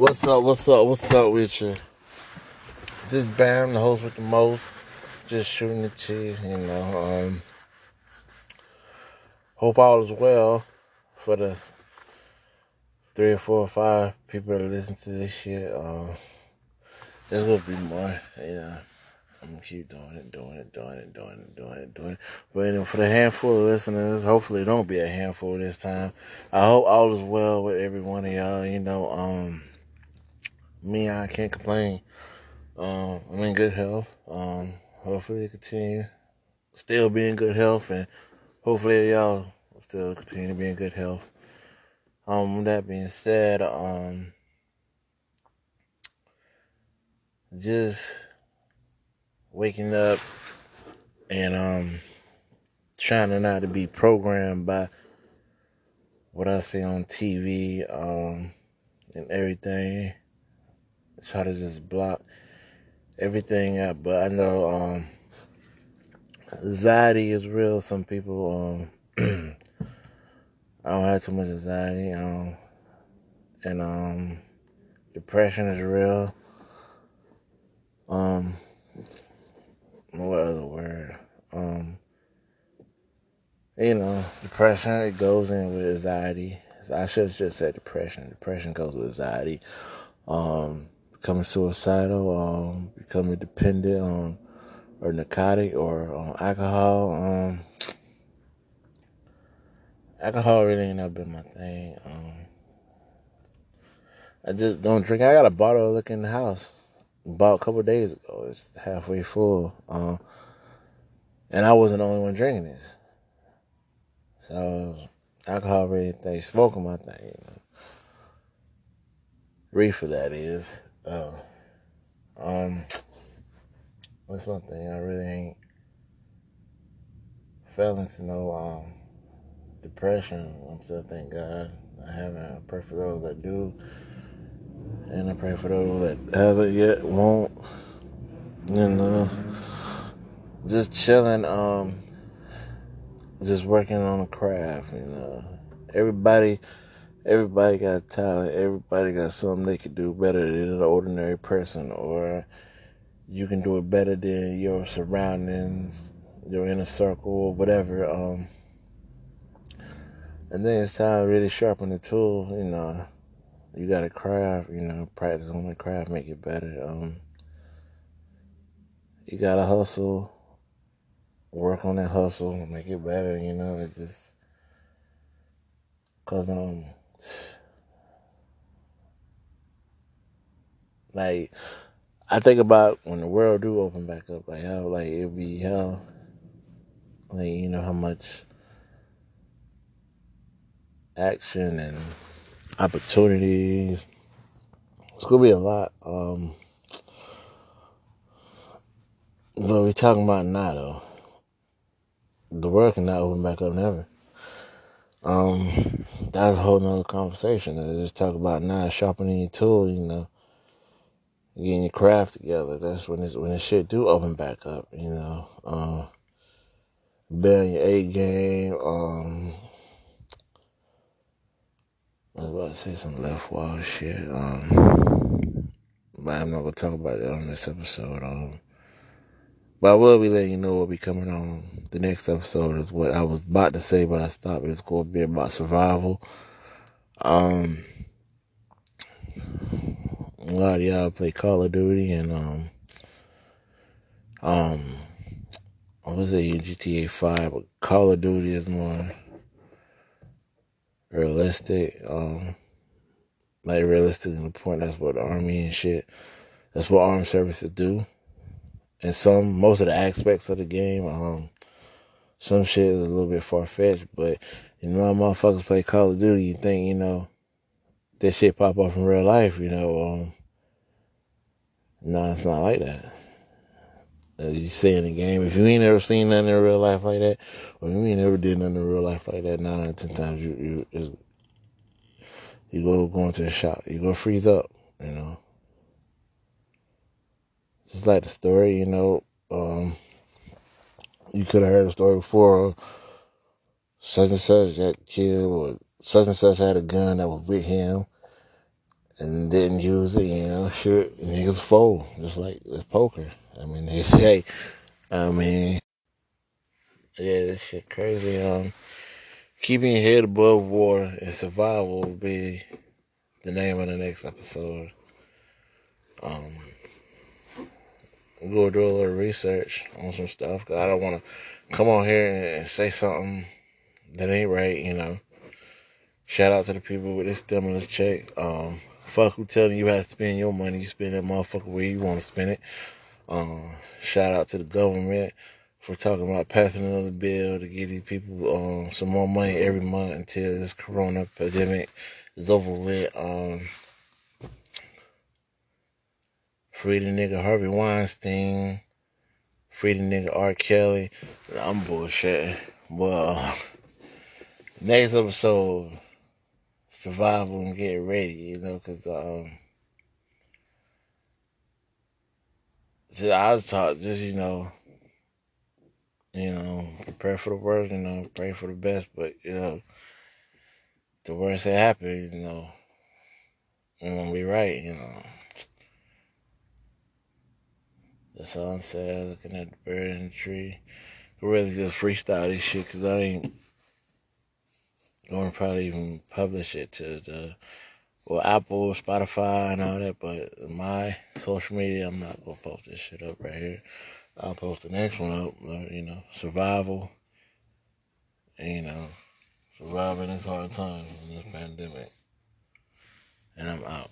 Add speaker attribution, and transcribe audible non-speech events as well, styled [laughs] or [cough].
Speaker 1: What's up? What's up? What's up with you? This Bam, the host with the most, just shooting the shit. You know, um, hope all is well for the three or four or five people that listen to this shit. Um, there's gonna be more. You know, I'm gonna keep doing it, doing it, doing it, doing it, doing it, doing it. But for the handful of listeners, hopefully it don't be a handful this time. I hope all is well with every one of y'all. You know, um me, I can't complain. Um, I'm in good health. Um, hopefully continue still be in good health and hopefully y'all still continue to be in good health. Um, that being said, um, just waking up and um trying to not to be programmed by what I see on TV um and everything try to just block everything out. But I know um, anxiety is real. Some people um, [clears throat] I don't have too much anxiety. Um, and um, depression is real. Um, what other word? Um, you know, depression it goes in with anxiety. I should have just said depression. Depression goes with anxiety. Um, becoming suicidal, um, becoming dependent on or narcotic or on alcohol. Um, alcohol really ain't never been my thing. Um, I just don't drink. I got a bottle of liquor in the house. Bought a couple days ago. It's halfway full. Um, and I wasn't the only one drinking this. So alcohol really thing. Smoking my thing. You know. Reefer that is. Uh, um, what's one thing I really ain't fell into no um, depression. I'm still thank God. I haven't. I pray for those that do, and I pray for those that haven't yet, won't. And uh, just chilling. Um, just working on a craft. You know, everybody everybody got talent. Everybody got something they could do better than an ordinary person, or you can do it better than your surroundings, your inner circle, or whatever. Um, and then it's time to really sharpen the tool. You know, you got to craft. You know, practice on the craft, make it better. Um, you got to hustle, work on that hustle, make it better. You know, it just cause um like I think about when the world do open back up, like how like it'll be hell like you know how much action and opportunities. It's gonna be a lot. Um but we talking about now though. The world cannot open back up never. Um, that's a whole nother conversation. I just talk about now sharpening your tool, you know, getting your craft together. That's when this when the shit do open back up, you know. Um, building your A game. Um, I was about to say some left wall shit. Um, but I'm not gonna talk about it on this episode. Um, but I will be letting you know what will be coming on the next episode is what I was about to say, but I stopped. It's going to be about survival. Um, a lot of y'all play Call of Duty and um, um, I was it GTA Five, but Call of Duty is more realistic. Um, like realistic in the point that's what the army and shit. That's what armed services do and some most of the aspects of the game. Um, some shit is a little bit far fetched, but you know, my motherfuckers play Call of Duty. You think you know that shit pop off in real life? You know, um, no, it's not like that. As you see in the game, if you ain't ever seen nothing in real life like that, or you ain't ever did nothing in real life like that, nine out of ten times you you you go go into the shop, you go freeze up, you know. Just like the story, you know, um, you could have heard the story before. Such and such got killed, or such and such had a gun that was with him, and didn't use it, you know, sure, niggas fold, just like it's poker. I mean, [laughs] they say, I mean, yeah, this shit crazy. Um, keeping your head above water and survival will be the name of the next episode. Um, go do a little research on some stuff because I don't want to come on here and say something that ain't right, you know. Shout out to the people with this stimulus check. Um, fuck who telling you how to spend your money. You spend that motherfucker where you want to spend it. Um, shout out to the government for talking about passing another bill to give these people um, some more money every month until this corona pandemic is over with. Um, free the nigga Harvey Weinstein. Free the nigga R. Kelly. I'm bullshitting. Well, next episode survival and get ready, you know, because um, I was taught just you know, you know, prepare for the worst, you know, pray for the best, but you know, the worst that happen, you know, I'm gonna be right, you know. I'm saying. Looking at the bird in the tree. I really just freestyle this shit because I ain't gonna probably even publish it to the well Apple, Spotify, and all that. But my social media, I'm not gonna post this shit up right here. I'll post the next one up. You know, survival. And, you know, surviving this hard times in this pandemic. And I'm out.